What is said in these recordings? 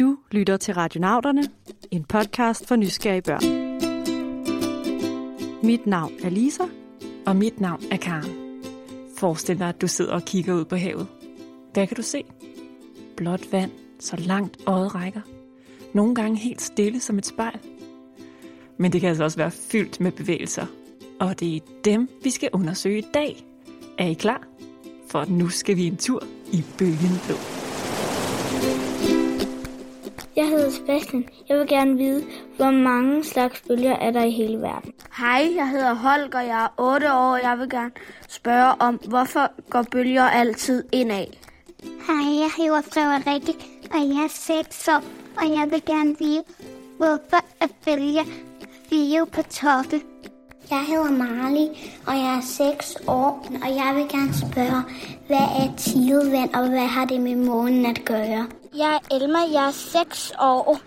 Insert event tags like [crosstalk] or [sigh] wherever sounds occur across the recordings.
Du lytter til Radionauterne, en podcast for nysgerrige børn. Mit navn er Lisa. Og mit navn er Karen. Forestil dig, at du sidder og kigger ud på havet. Hvad kan du se? Blåt vand, så langt øjet rækker. Nogle gange helt stille som et spejl. Men det kan altså også være fyldt med bevægelser. Og det er dem, vi skal undersøge i dag. Er I klar? For nu skal vi en tur i bølgen blå. Jeg hedder Sebastian. Jeg vil gerne vide, hvor mange slags bølger er der i hele verden. Hej, jeg hedder Holger, jeg er 8 år, og jeg vil gerne spørge om, hvorfor går bølger altid indad? Hej, jeg hedder Frederikke, og jeg er 6 år, og jeg vil gerne vide, hvorfor er bølger fire på toppe. Jeg hedder Marley, og jeg er 6 år, og jeg vil gerne spørge, hvad er tidevand, og hvad har det med månen at gøre? Jeg er Elma, jeg er 6 år.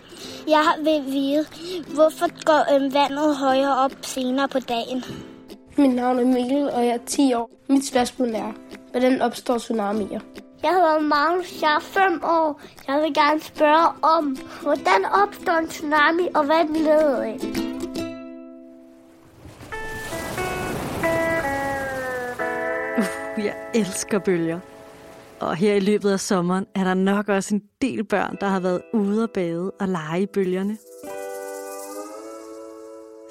Jeg vil vide, hvorfor går øh, vandet højere op senere på dagen? Mit navn er Mikkel, og jeg er 10 år. Mit spørgsmål er, hvordan opstår tsunamier? Jeg hedder Magnus, jeg er 5 år. Jeg vil gerne spørge om, hvordan opstår en tsunami, og hvad den leder af? Uh, [laughs] jeg elsker bølger. Og her i løbet af sommeren er der nok også en del børn, der har været ude og bade og lege i bølgerne.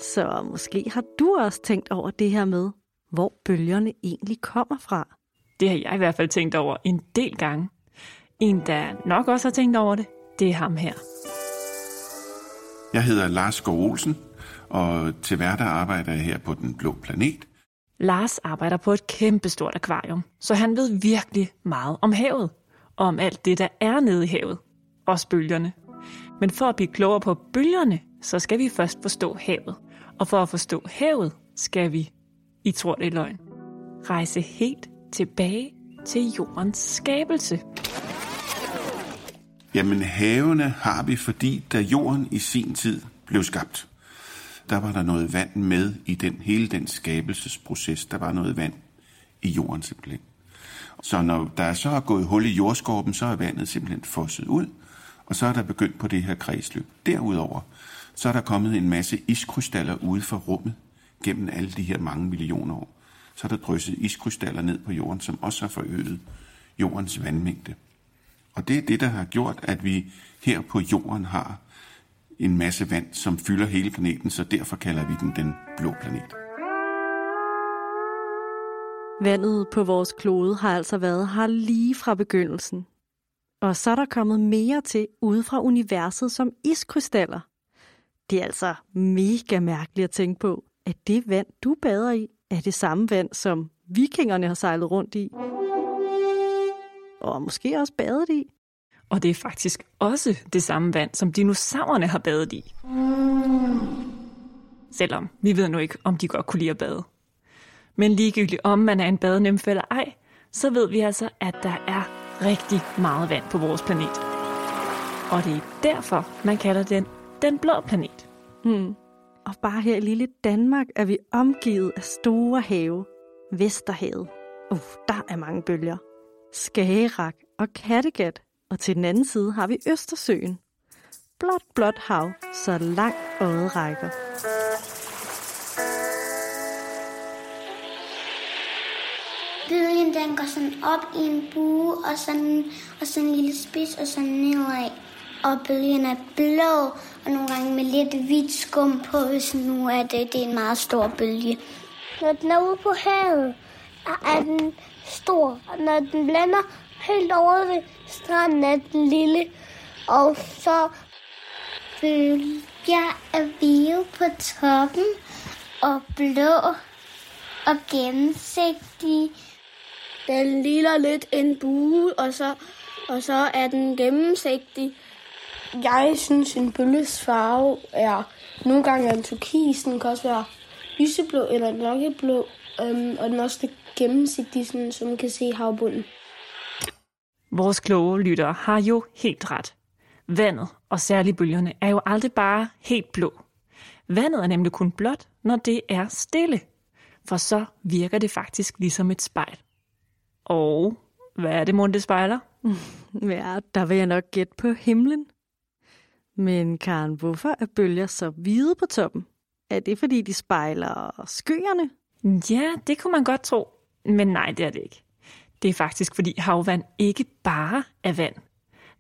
Så måske har du også tænkt over det her med, hvor bølgerne egentlig kommer fra. Det har jeg i hvert fald tænkt over en del gange. En, der nok også har tænkt over det, det er ham her. Jeg hedder Lars Gård Olsen, og til hverdag arbejder jeg her på Den Blå Planet. Lars arbejder på et kæmpestort akvarium, så han ved virkelig meget om havet. Og om alt det, der er nede i havet. Også bølgerne. Men for at blive klogere på bølgerne, så skal vi først forstå havet. Og for at forstå havet, skal vi, I tror det er løgn, rejse helt tilbage til jordens skabelse. Jamen havene har vi, fordi da jorden i sin tid blev skabt, der var der noget vand med i den hele den skabelsesproces. Der var noget vand i jorden simpelthen. Så når der så er gået hul i jordskorpen, så er vandet simpelthen fosset ud, og så er der begyndt på det her kredsløb. Derudover, så er der kommet en masse iskrystaller ude fra rummet gennem alle de her mange millioner år. Så er der drysset iskrystaller ned på jorden, som også har forøget jordens vandmængde. Og det er det, der har gjort, at vi her på jorden har en masse vand, som fylder hele planeten, så derfor kalder vi den den blå planet. Vandet på vores klode har altså været her lige fra begyndelsen. Og så er der kommet mere til ude fra universet som iskrystaller. Det er altså mega mærkeligt at tænke på, at det vand, du bader i, er det samme vand, som vikingerne har sejlet rundt i. Og måske også badet i. Og det er faktisk også det samme vand, som dinosaurerne har badet i. Selvom vi ved nu ikke, om de godt kunne lide at bade. Men ligegyldigt om man er en badenymfe eller ej, så ved vi altså, at der er rigtig meget vand på vores planet. Og det er derfor, man kalder den den blå planet. Hmm. Og bare her i lille Danmark er vi omgivet af store have. Vesterhavet. Uh, der er mange bølger. Skagerak og Kattegat. Og til den anden side har vi Østersøen. Blåt, blåt hav, så langt øjet rækker. Bølgen den går sådan op i en bue, og sådan, og sådan en lille spids, og sådan nedad. Og bølgen er blå, og nogle gange med lidt hvidt skum på, hvis nu er det, det er en meget stor bølge. Når den er ude på havet, er den stor. Og når den lander helt over ved stranden, af den lille. Og så Bølger er hvide på toppen, og blå og gennemsigtige. Den ligner lidt en bue, og så, og så er den gennemsigtig. Jeg synes, en bølles farve er nogle gange er en turkis, den kan også være lyseblå eller mørkeblå, øhm, og den er også lidt gennemsigtig, sådan, så man kan se havbunden. Vores kloge lyttere har jo helt ret. Vandet, og særligt bølgerne, er jo aldrig bare helt blå. Vandet er nemlig kun blåt, når det er stille. For så virker det faktisk ligesom et spejl. Og hvad er det, mon det spejler? [laughs] Ja, der vil jeg nok gætte på himlen. Men Karen, hvorfor er bølger så hvide på toppen? Er det fordi, de spejler skyerne? Ja, det kunne man godt tro. Men nej, det er det ikke. Det er faktisk, fordi havvand ikke bare er vand.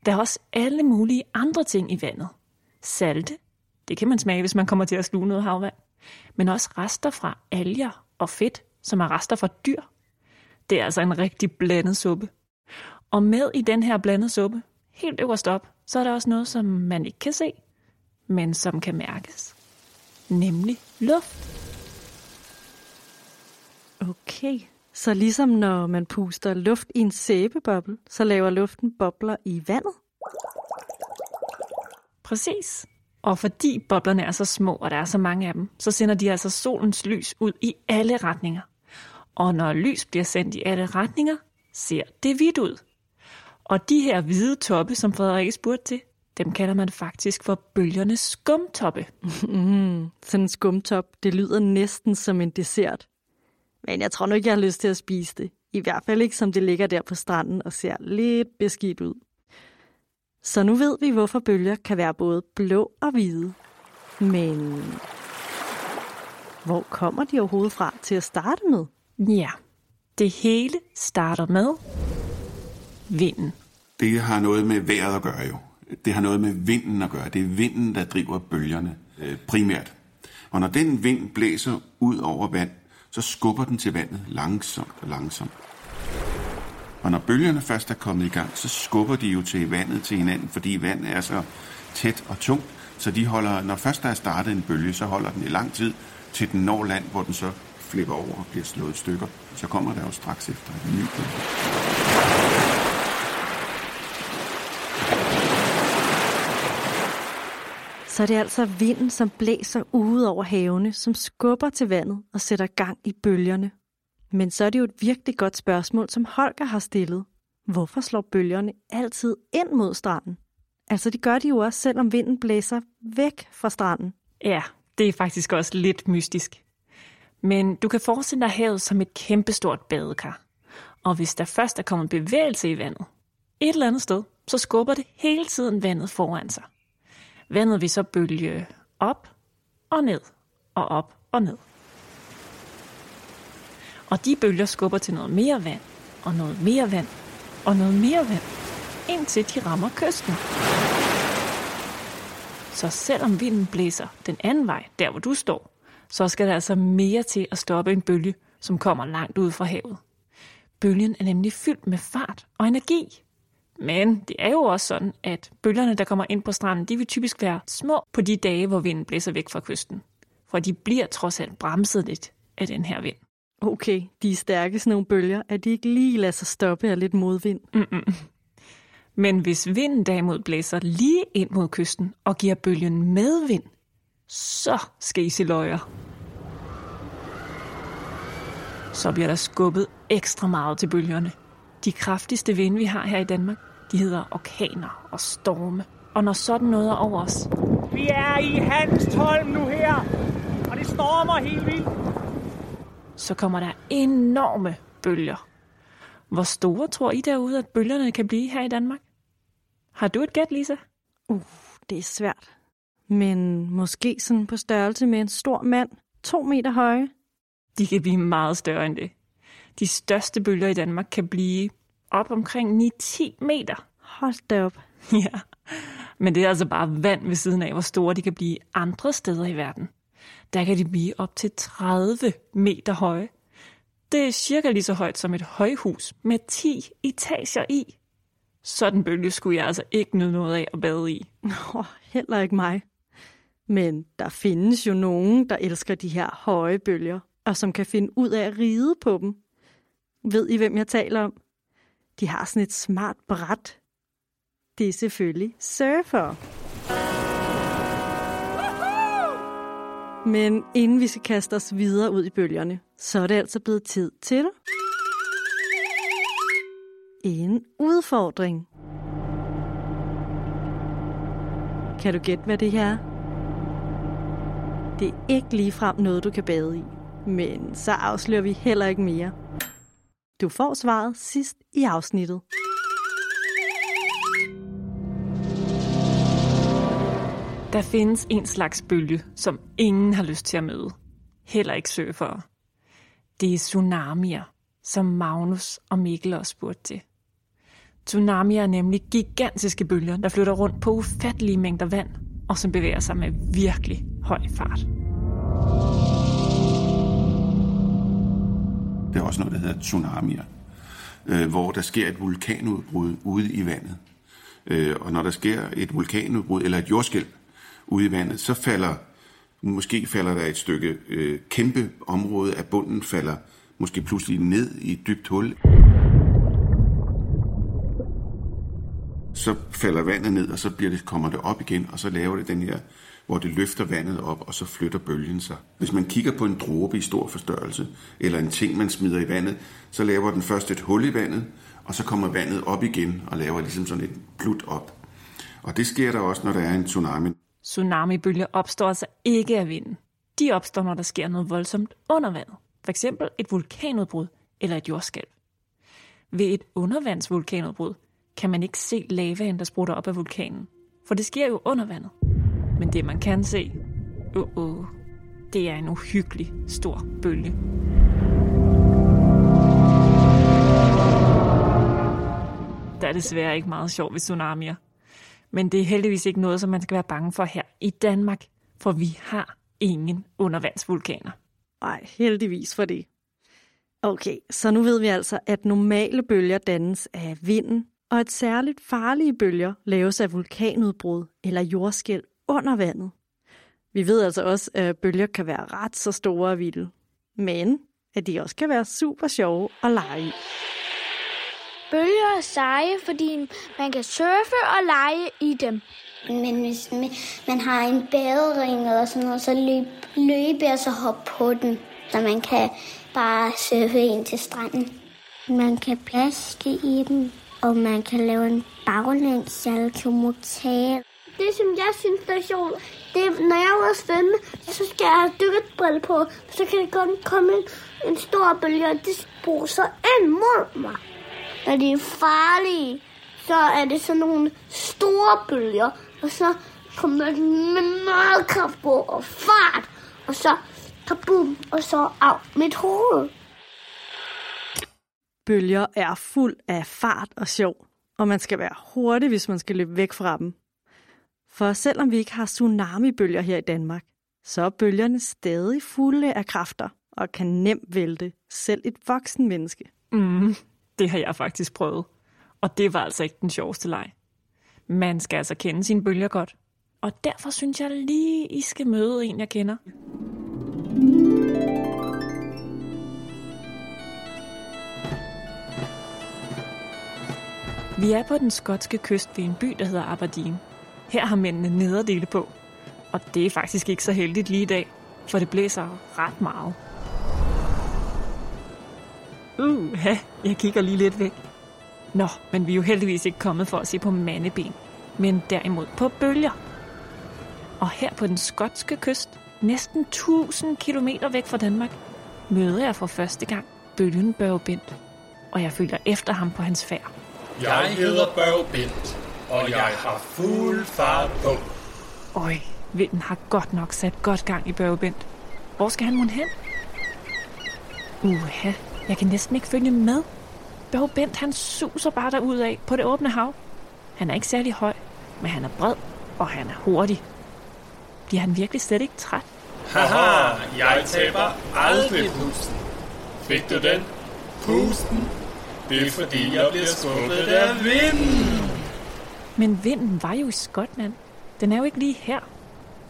Der er også alle mulige andre ting i vandet. Salte, det kan man smage, hvis man kommer til at sluge noget havvand. Men også rester fra alger og fedt, som er rester fra dyr. Det er altså en rigtig blandet suppe. Og med i den her blandede suppe, helt øverst op, så er der også noget, som man ikke kan se, men som kan mærkes. Nemlig luft. Okay, så ligesom når man puster luft i en sæbeboble, så laver luften bobler i vandet? Præcis. Og fordi boblerne er så små, og der er så mange af dem, så sender de altså solens lys ud i alle retninger. Og når lys bliver sendt i alle retninger, ser det hvidt ud. Og de her hvide toppe, som Frederik spurgte til, dem kalder man faktisk for bølgernes skumtoppe. [laughs] Mm, sådan en skumtop, det lyder næsten som en dessert. Men jeg tror nu ikke, jeg har lyst til at spise det. I hvert fald ikke, som det ligger der på stranden og ser lidt beskidt ud. Så nu ved vi, hvorfor bølger kan være både blå og hvide. Men hvor kommer de overhovedet fra til at starte med? Ja, det hele starter med vinden. Det har noget med vejret at gøre jo. Det har noget med vinden at gøre. Det er vinden, der driver bølgerne øh, primært. Og når den vind blæser ud over vand, så skubber den til vandet langsomt og langsomt. Og når bølgerne først er kommet i gang, så skubber de jo til vandet til hinanden, fordi vandet er så tæt og tungt, så de holder, når først der er startet en bølge, så holder den i lang tid, til den når land, hvor den så flipper over og bliver slået i stykker. Så kommer der jo straks efter en ny bølge. Så er det altså vinden, som blæser ude over havene, som skubber til vandet og sætter gang i bølgerne. Men så er det jo et virkelig godt spørgsmål, som Holger har stillet. Hvorfor slår bølgerne altid ind mod stranden? Altså, det gør de jo også, selvom vinden blæser væk fra stranden. Ja, det er faktisk også lidt mystisk. Men du kan forestille dig havet som et kæmpestort badekar. Og hvis der først er kommet bevægelse i vandet, et eller andet sted, så skubber det hele tiden vandet foran sig. Vandet vil så bølge op og ned, og op og ned. Og de bølger skubber til noget mere vand, og noget mere vand, og noget mere vand, indtil de rammer kysten. Så selvom vinden blæser den anden vej, der hvor du står, så skal der altså mere til at stoppe en bølge, som kommer langt ud fra havet. Bølgen er nemlig fyldt med fart og energi. Men det er jo også sådan, at bølgerne, der kommer ind på stranden, de vil typisk være små på de dage, hvor vinden blæser væk fra kysten. For de bliver trods alt bremset lidt af den her vind. Okay, de er stærke sådan nogle bølger, at de ikke lige lader sig stoppe af lidt modvind. Mm-mm. Men hvis vinden derimod blæser lige ind mod kysten og giver bølgen medvind, så skal I se løjer. Så bliver der skubbet ekstra meget til bølgerne. De kraftigste vinde, vi har her i Danmark, de hedder orkaner og storme. Og når sådan noget er over os, Vi er i Hanstholm nu her, og det stormer helt vildt. så kommer der enorme bølger. Hvor store tror I derude, at bølgerne kan blive her i Danmark? Har du et gæt, Lisa? Uh, det er svært. Men måske sådan på størrelse med en stor mand, to meter høje. De kan blive meget større end det. De største bølger i Danmark kan blive op omkring 9-10 meter. Hold da op. [laughs] Ja, men det er altså bare vand ved siden af, hvor store de kan blive andre steder i verden. Der kan de blive op til 30 meter høje. Det er cirka lige så højt som et højhus med 10 etager i. Sådan bølge skulle jeg altså ikke nyde noget af at bade i. Oh, heller ikke mig. Men der findes jo nogen, der elsker de her høje bølger, og som kan finde ud af at ride på dem. Ved I, hvem jeg taler om? De har sådan et smart bræt. Det er selvfølgelig surfer. Men inden vi skal kaste os videre ud i bølgerne, så er det altså blevet tid til en udfordring. Kan du gætte, hvad det her er? Det er ikke ligefrem noget, du kan bade i. Men så afslører vi heller ikke mere. Du får svaret sidst i afsnittet. Der findes en slags bølge, som ingen har lyst til at møde. Heller ikke surfere. Det er tsunamier, som Magnus og Mikkel også spurgte til. Tsunamier er nemlig gigantiske bølger, der flytter rundt på ufattelige mængder vand, og som bevæger sig med virkelig høj fart. Det er også noget, der hedder tsunamier, øh, hvor der sker et vulkanudbrud ude i vandet. Øh, og når der sker et vulkanudbrud eller et jordskælv ude i vandet, så falder måske falder der et stykke øh, kæmpe område af bunden falder måske pludselig ned i et dybt hul. Så falder vandet ned, og så bliver det, kommer det op igen, og så laver det den her, hvor det løfter vandet op, og så flytter bølgen sig. Hvis man kigger på en dråbe i stor forstørrelse, eller en ting, man smider i vandet, så laver den først et hul i vandet, og så kommer vandet op igen og laver ligesom sådan et plut op. Og det sker der også, når der er en tsunami. Tsunamibølger opstår altså ikke af vinden. De opstår, når der sker noget voldsomt under vandet. For eksempel et vulkanudbrud eller et jordskælv. Ved et undervandsvulkanudbrud kan man ikke se lavaen, der sprutter op af vulkanen. For det sker jo under vandet. Men det man kan se, uh -uh, det er en uhyggelig stor bølge. Der er desværre ikke meget sjov ved tsunamier. Men det er heldigvis ikke noget, som man skal være bange for her i Danmark, for vi har ingen undervandsvulkaner. Ej, heldigvis for det. Okay, så nu ved vi altså, at normale bølger dannes af vinden, og at særligt farlige bølger laves af vulkanudbrud eller jordskæl under vandet. Vi ved altså også, at bølger kan være ret så store og vilde, men at de også kan være super sjove at lege i. Bølger er seje, fordi man kan surfe og lege i dem. Men hvis man har en badering eller sådan noget, så løb, løbe og så hoppe på den, så man kan bare surfe ind til stranden. Man kan plaske i dem, og man kan lave en baglæns saltomortal. Det, som jeg synes der er sjovt, det er, når jeg er ude at svømme, så skal jeg have dykkerbrille på, så kan det godt komme en, en stor bølge, og det bruser ind mod mig. Når de er farlige, så er det sådan nogle store bølger, og så kommer der med meget kraft på og fart, og så kabum, og så af mit hoved. Bølger er fuld af fart og sjov, og man skal være hurtig, hvis man skal løbe væk fra dem. For selvom vi ikke har tsunamibølger her i Danmark, så er bølgerne stadig fulde af kræfter og kan nemt vælte selv et voksen menneske. Mm, det har jeg faktisk prøvet. Og det var altså ikke den sjoveste leg. Man skal altså kende sine bølger godt. Og derfor synes jeg lige, I skal møde en, jeg kender. Vi er på den skotske kyst ved en by, der hedder Aberdeen. Her har mændene nederdele på. Og det er faktisk ikke så heldigt lige i dag, for det blæser ret meget. Uh, jeg kigger lige lidt væk. Nå, men vi er jo heldigvis ikke kommet for at se på mandeben, men derimod på bølger. Og her på den skotske kyst, næsten 1000 km væk fra Danmark, møder jeg for første gang bølgen Børge Bent. Og jeg følger efter ham på hans færd. Jeg hedder Børge Bent, og jeg har fuld fart på. Øj, vinden har godt nok sat godt gang i Børge Bent. Hvor skal han mon hen? Uha, jeg kan næsten ikke følge med. Børge Bent, han suser bare af på det åbne hav. Han er ikke særlig høj, men han er bred, og han er hurtig. Bliver han virkelig slet ikke træt? Haha, jeg taber aldrig pusten. Fik du den? Pusten? Det er fordi, jeg bliver skubbet af vinden. Men vinden var jo i Skotland. Den er jo ikke lige her.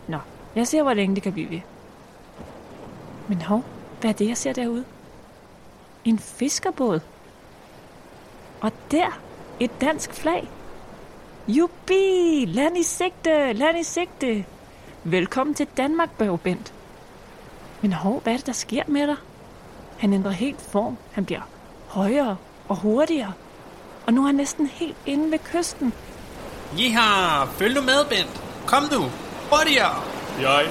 Nå, jeg ser, hvor længe det kan blive ved. Men hov, hvad er det, jeg ser derude? En fiskerbåd. Og der, et dansk flag. Jubi! Land i sigte! Land i sigte! Velkommen til Danmark, Børge Bent. Men hov, hvad er det, der sker med dig? Han ændrer helt form. Han bliver højere og hurtigere. Og nu er han næsten helt inde ved kysten. Jeha, følg nu med, Bent. Kom du, hurtigere. Jeg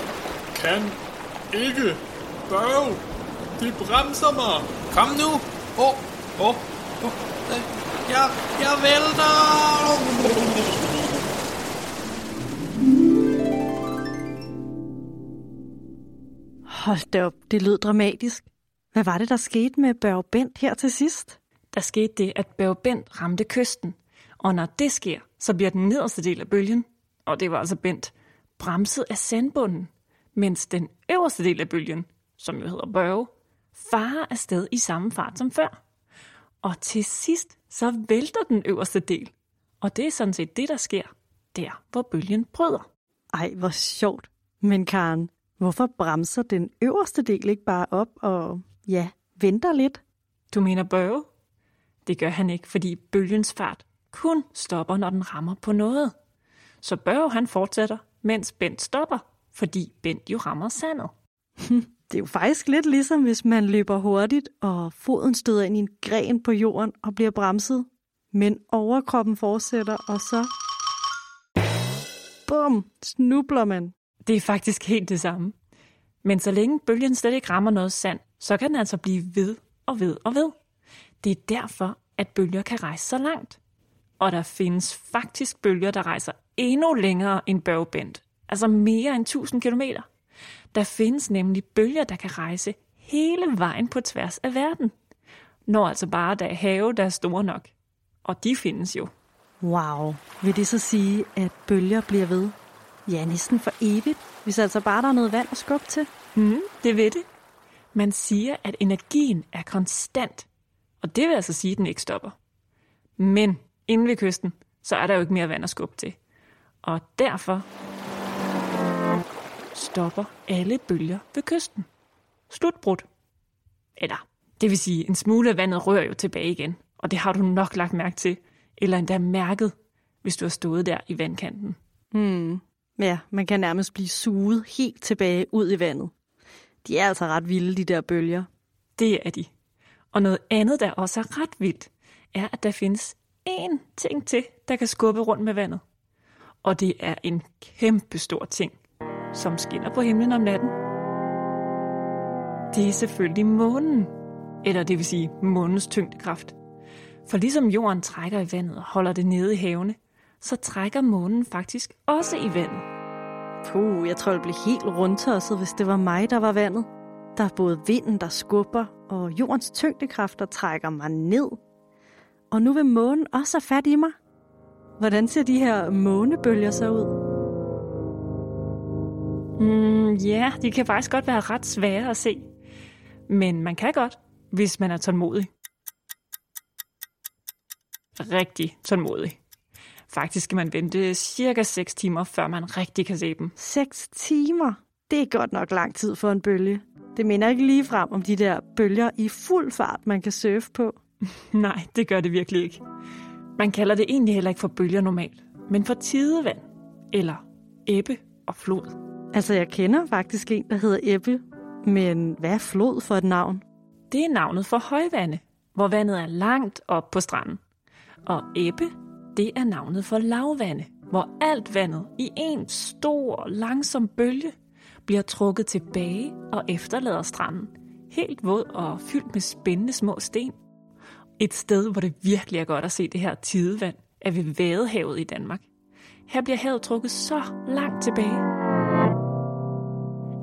kan ikke bøve. De bremser mig. Kom nu. Åh, oh, åh, oh, oh. Jeg, jeg vælter. Hold da op, det lød dramatisk. Hvad var det, der skete med Børge Bent her til sidst? Der skete det, at Børge Bent ramte kysten. Og når det sker, så bliver den nederste del af bølgen, og det var altså Bent, bremset af sandbunden, mens den øverste del af bølgen, som jo hedder Børge, farer afsted i samme fart som før. Og til sidst, så vælter den øverste del. Og det er sådan set det, der sker, der hvor bølgen bryder. Ej, hvor sjovt. Men Karen, hvorfor bremser den øverste del ikke bare op og, ja, venter lidt? Du mener Børge? Det gør han ikke, fordi bølgens fart kun stopper, når den rammer på noget. Så Børge han fortsætter, mens Bent stopper, fordi Bent jo rammer sandet. [laughs] Det er jo faktisk lidt ligesom, hvis man løber hurtigt, og foden støder ind i en gren på jorden og bliver bremset. Men overkroppen fortsætter, og så... Bum! Snubler man. Det er faktisk helt det samme. Men så længe bølgen slet ikke rammer noget sand, så kan den altså blive ved og ved og ved. Det er derfor, at bølger kan rejse så langt. Og der findes faktisk bølger, der rejser endnu længere end Børgebent. Altså mere end 1000 kilometer. Der findes nemlig bølger, der kan rejse hele vejen på tværs af verden. Når altså bare der er have, der er store nok. Og de findes jo. Wow. Vil det så sige, at bølger bliver ved? Ja, næsten for evigt, hvis altså bare der er noget vand at skubbe til. Mm, det ved det. Man siger, at energien er konstant. Og det vil altså sige, at den ikke stopper. Men inde ved kysten, så er der jo ikke mere vand at skubbe til. Og derfor stopper alle bølger ved kysten. Slutbrudt. Eller, det vil sige, en smule af vandet rører jo tilbage igen. Og det har du nok lagt mærke til, eller endda mærket, hvis du har stået der i vandkanten. Hmm. Ja, man kan nærmest blive suget helt tilbage ud i vandet. De er altså ret vilde, de der bølger. Det er de. Og noget andet, der også er ret vildt, er, at der findes én ting til, der kan skubbe rundt med vandet. Og det er en kæmpe stor ting, som skinner på himlen om natten. Det er selvfølgelig månen, eller det vil sige månens tyngdekraft. For ligesom jorden trækker i vandet og holder det nede i havene, så trækker månen faktisk også i vandet. Puh, jeg tror, det blev helt rundtosset, hvis det var mig, der var vandet. Der er både vinden, der skubber, og jordens tyngdekraft, der trækker mig ned. Og nu vil månen også have fat i mig. Hvordan ser de her månebølger så ud? Mm, ja, de kan faktisk godt være ret svære at se. Men man kan godt, hvis man er tålmodig. Rigtig tålmodig. Faktisk skal man vente cirka 6 timer, før man rigtig kan se dem. 6 timer? Det er godt nok lang tid for en bølge. Det minder ikke lige frem om de der bølger i fuld fart, man kan surfe på. [laughs] Nej, det gør det virkelig ikke. Man kalder det egentlig heller ikke for bølger normalt, men for tidevand, eller ebbe og flod. Altså, jeg kender faktisk en, der hedder Ebbe, men hvad er flod for et navn? Det er navnet for højvande, hvor vandet er langt op på stranden. Og ebbe, det er navnet for lavvande, hvor alt vandet i en stor, langsom bølge bliver trukket tilbage og efterlader stranden, helt våd og fyldt med spændende små sten. Et sted, hvor det virkelig er godt at se det her tidevand, er ved Vadehavet i Danmark. Her bliver havet trukket så langt tilbage,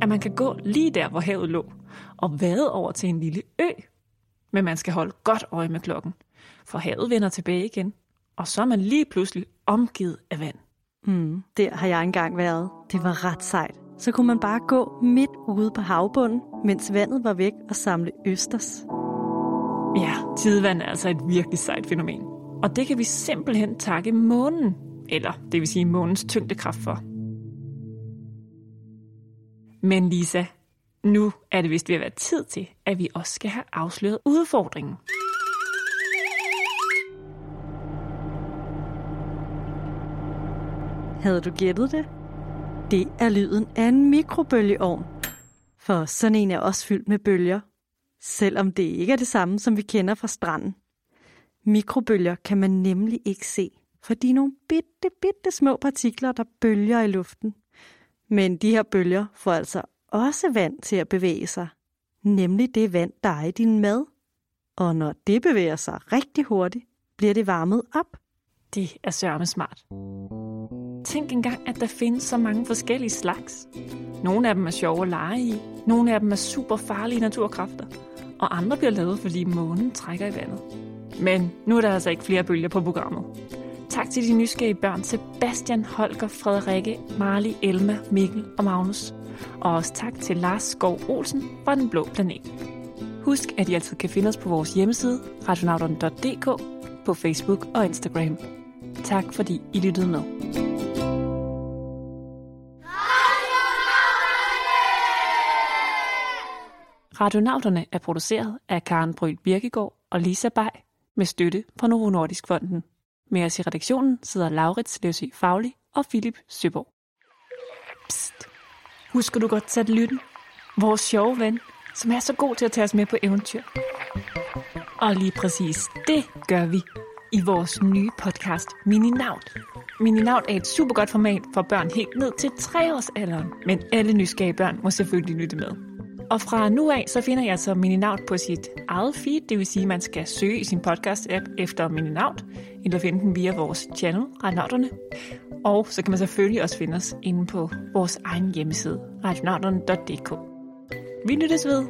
at man kan gå lige der, hvor havet lå, og vade over til en lille ø. Men man skal holde godt øje med klokken, for havet vender tilbage igen, og så er man lige pludselig omgivet af vand. Mm, der har jeg engang været. Det var ret sejt. Så kunne man bare gå midt ude på havbunden, mens vandet var væk og samle østers. Ja, tidevand er altså et virkelig sejt fænomen. Og det kan vi simpelthen takke månen, eller det vil sige månens tyngdekraft for. Men Lisa, nu er det vist ved at være tid til, at vi også skal have afsløret udfordringen. Havde du gættet det? Det er lyden af en mikrobølgeovn. For sådan en er også fyldt med bølger, selvom det ikke er det samme, som vi kender fra stranden. Mikrobølger kan man nemlig ikke se, for de er nogle bitte, bitte små partikler, der bølger i luften. Men de her bølger får altså også vand til at bevæge sig, nemlig det vand, der er i din mad. Og når det bevæger sig rigtig hurtigt, bliver det varmet op. Det er sørme smart. Tænk engang, at der findes så mange forskellige slags. Nogle af dem er sjove at lege i, nogle af dem er super farlige naturkræfter, og andre bliver lavet, fordi månen trækker i vandet. Men nu er der altså ikke flere bølger på programmet. Tak til de nysgerrige børn Sebastian, Holger, Frederikke, Marli, Elma, Mikkel og Magnus. Og også tak til Lars Skov Olsen fra Den Blå Planet. Husk, at I altid kan finde os på vores hjemmeside, radionauten.dk, på Facebook og Instagram. Tak fordi I lyttede med. Radionauterne er produceret af Karen Bryl Birkegaard og Lisa Bay med støtte fra Novo Nordisk Fonden. Med os i redaktionen sidder Laurits Løsø Fagli og Philip Søborg. Psst. Husker du godt lytten? Vores sjove ven, som er så god til at tage os med på eventyr. Og lige præcis det gør vi i vores nye podcast Mininaut. Mininaut er et super godt format for børn helt ned til 3 års alderen, men alle nysgerrige børn må selvfølgelig lytte med. Og fra nu af, så finder jeg altså så Mininaut på sit eget feed, det vil sige, at man skal søge i sin podcast-app efter Mininaut, eller finde den via vores channel, Radionauterne. Og så kan man selvfølgelig også finde os inde på vores egen hjemmeside, radionauterne.dk. Vi lyttes ved.